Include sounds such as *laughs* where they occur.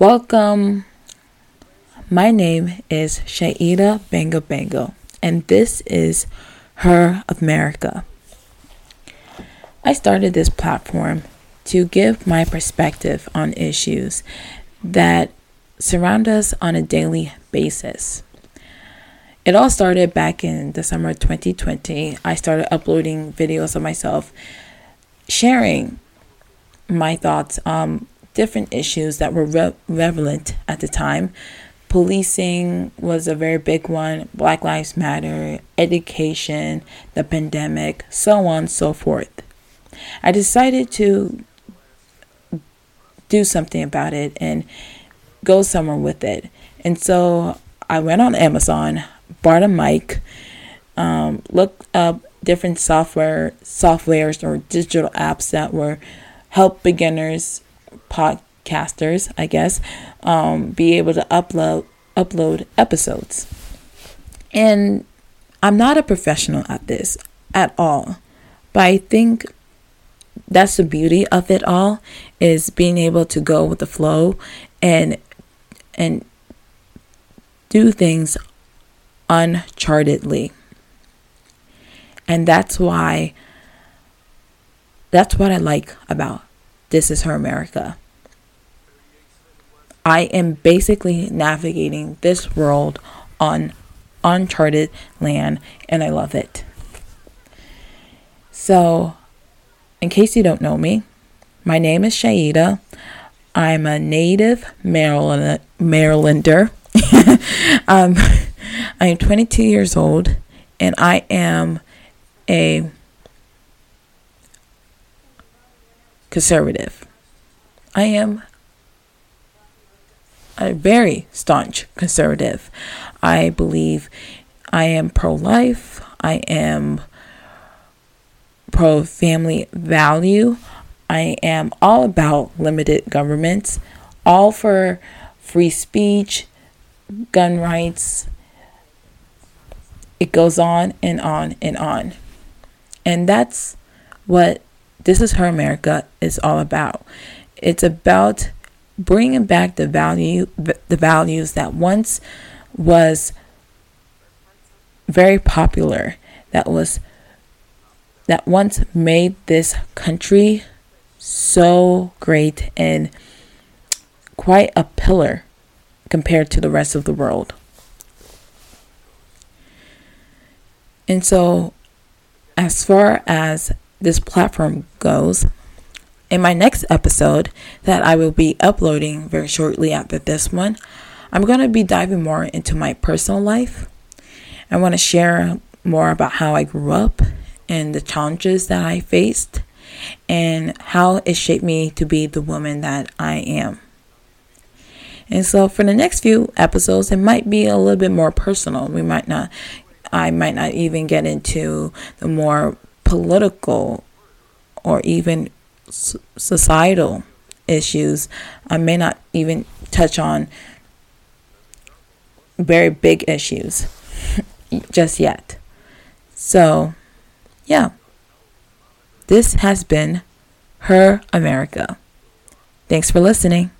Welcome. My name is Chaida Bango Bango, and this is Her America. I started this platform to give my perspective on issues that surround us on a daily basis. It all started back in the summer of 2020. I started uploading videos of myself sharing my thoughts on different issues that were re- relevant at the time. Policing was a very big one, Black Lives Matter, education, the pandemic, so on and so forth. I decided to do something about it and go somewhere with it. And so I went on Amazon, bought a mic, um, looked up different software softwares or digital apps that were help beginners podcasters i guess um, be able to upload upload episodes. And i'm not a professional at this at all but i think that's the beauty of it all is being able to go with the flow and and do things unchartedly. And that's why, that's what I like about This Is Her America. I am basically navigating this world on uncharted land, and I love it. So, in case you don't know me, my name is Chaida. I'm a native Maryland, Marylander. *laughs* um, I am 22 years old, and I am a conservative. I am a very staunch conservative. I believe I am pro life, I am pro family value, I am all about limited governments, all for free speech, gun rights. It goes on and on and on. And that's what This Is Her America is all about. It's about bringing back the value the values that once was very popular that was that once made this country so great and quite a pillar compared to the rest of the world. And so as far as this platform goes, in my next episode that I will be uploading very shortly after this one, I'm going to be diving more into my personal life. I want to share more about how I grew up and the challenges that I faced and how it shaped me to be the woman that I am. And so for the next few episodes, it might be a little bit more personal. We might not I might not even get into the more political or even societal issues. I may not even touch on very big issues *laughs* just yet. So, yeah. This has been Her America. Thanks for listening.